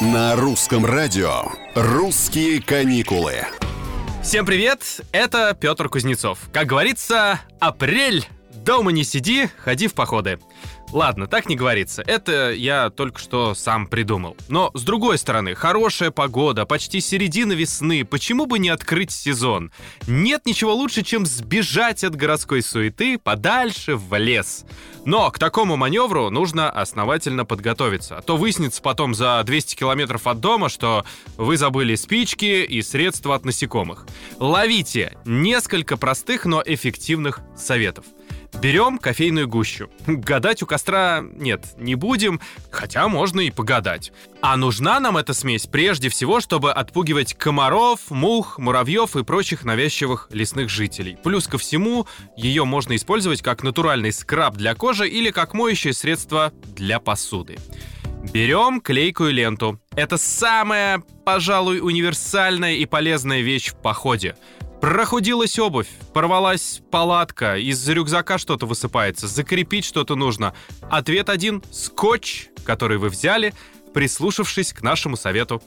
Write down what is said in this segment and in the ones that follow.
На русском радио «Русские каникулы». Всем привет, это Петр Кузнецов. Как говорится, апрель, дома не сиди, ходи в походы. Ладно, так не говорится. Это я только что сам придумал. Но, с другой стороны, хорошая погода, почти середина весны. Почему бы не открыть сезон? Нет ничего лучше, чем сбежать от городской суеты подальше в лес. Но к такому маневру нужно основательно подготовиться. А то выяснится потом за 200 километров от дома, что вы забыли спички и средства от насекомых. Ловите несколько простых, но эффективных советов. Берем кофейную гущу. Гадать у костра нет, не будем, хотя можно и погадать. А нужна нам эта смесь прежде всего, чтобы отпугивать комаров, мух, муравьев и прочих навязчивых лесных жителей. Плюс ко всему, ее можно использовать как натуральный скраб для кожи или как моющее средство для посуды. Берем клейкую ленту. Это самая, пожалуй, универсальная и полезная вещь в походе. Прохудилась обувь, порвалась палатка, из рюкзака что-то высыпается, закрепить что-то нужно. Ответ один — скотч, который вы взяли, прислушавшись к нашему совету.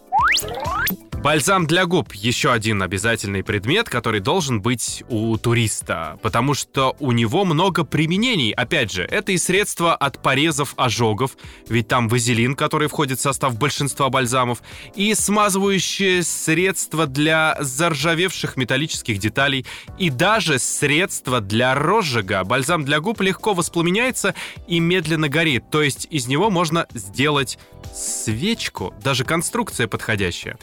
Бальзам для губ – еще один обязательный предмет, который должен быть у туриста, потому что у него много применений. Опять же, это и средства от порезов, ожогов, ведь там вазелин, который входит в состав большинства бальзамов, и смазывающие средства для заржавевших металлических деталей, и даже средства для розжига. Бальзам для губ легко воспламеняется и медленно горит, то есть из него можно сделать свечку, даже конструкция подходящая.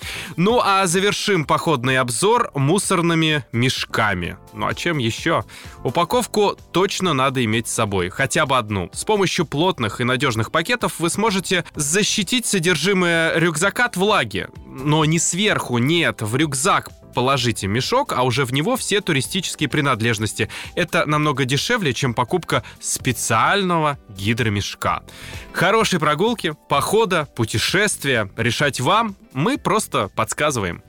Ну а завершим походный обзор мусорными мешками. Ну а чем еще? Упаковку точно надо иметь с собой, хотя бы одну. С помощью плотных и надежных пакетов вы сможете защитить содержимое рюкзака от влаги. Но не сверху, нет, в рюкзак положите мешок, а уже в него все туристические принадлежности. Это намного дешевле, чем покупка специального гидромешка. Хорошей прогулки, похода, путешествия решать вам, мы просто подсказываем.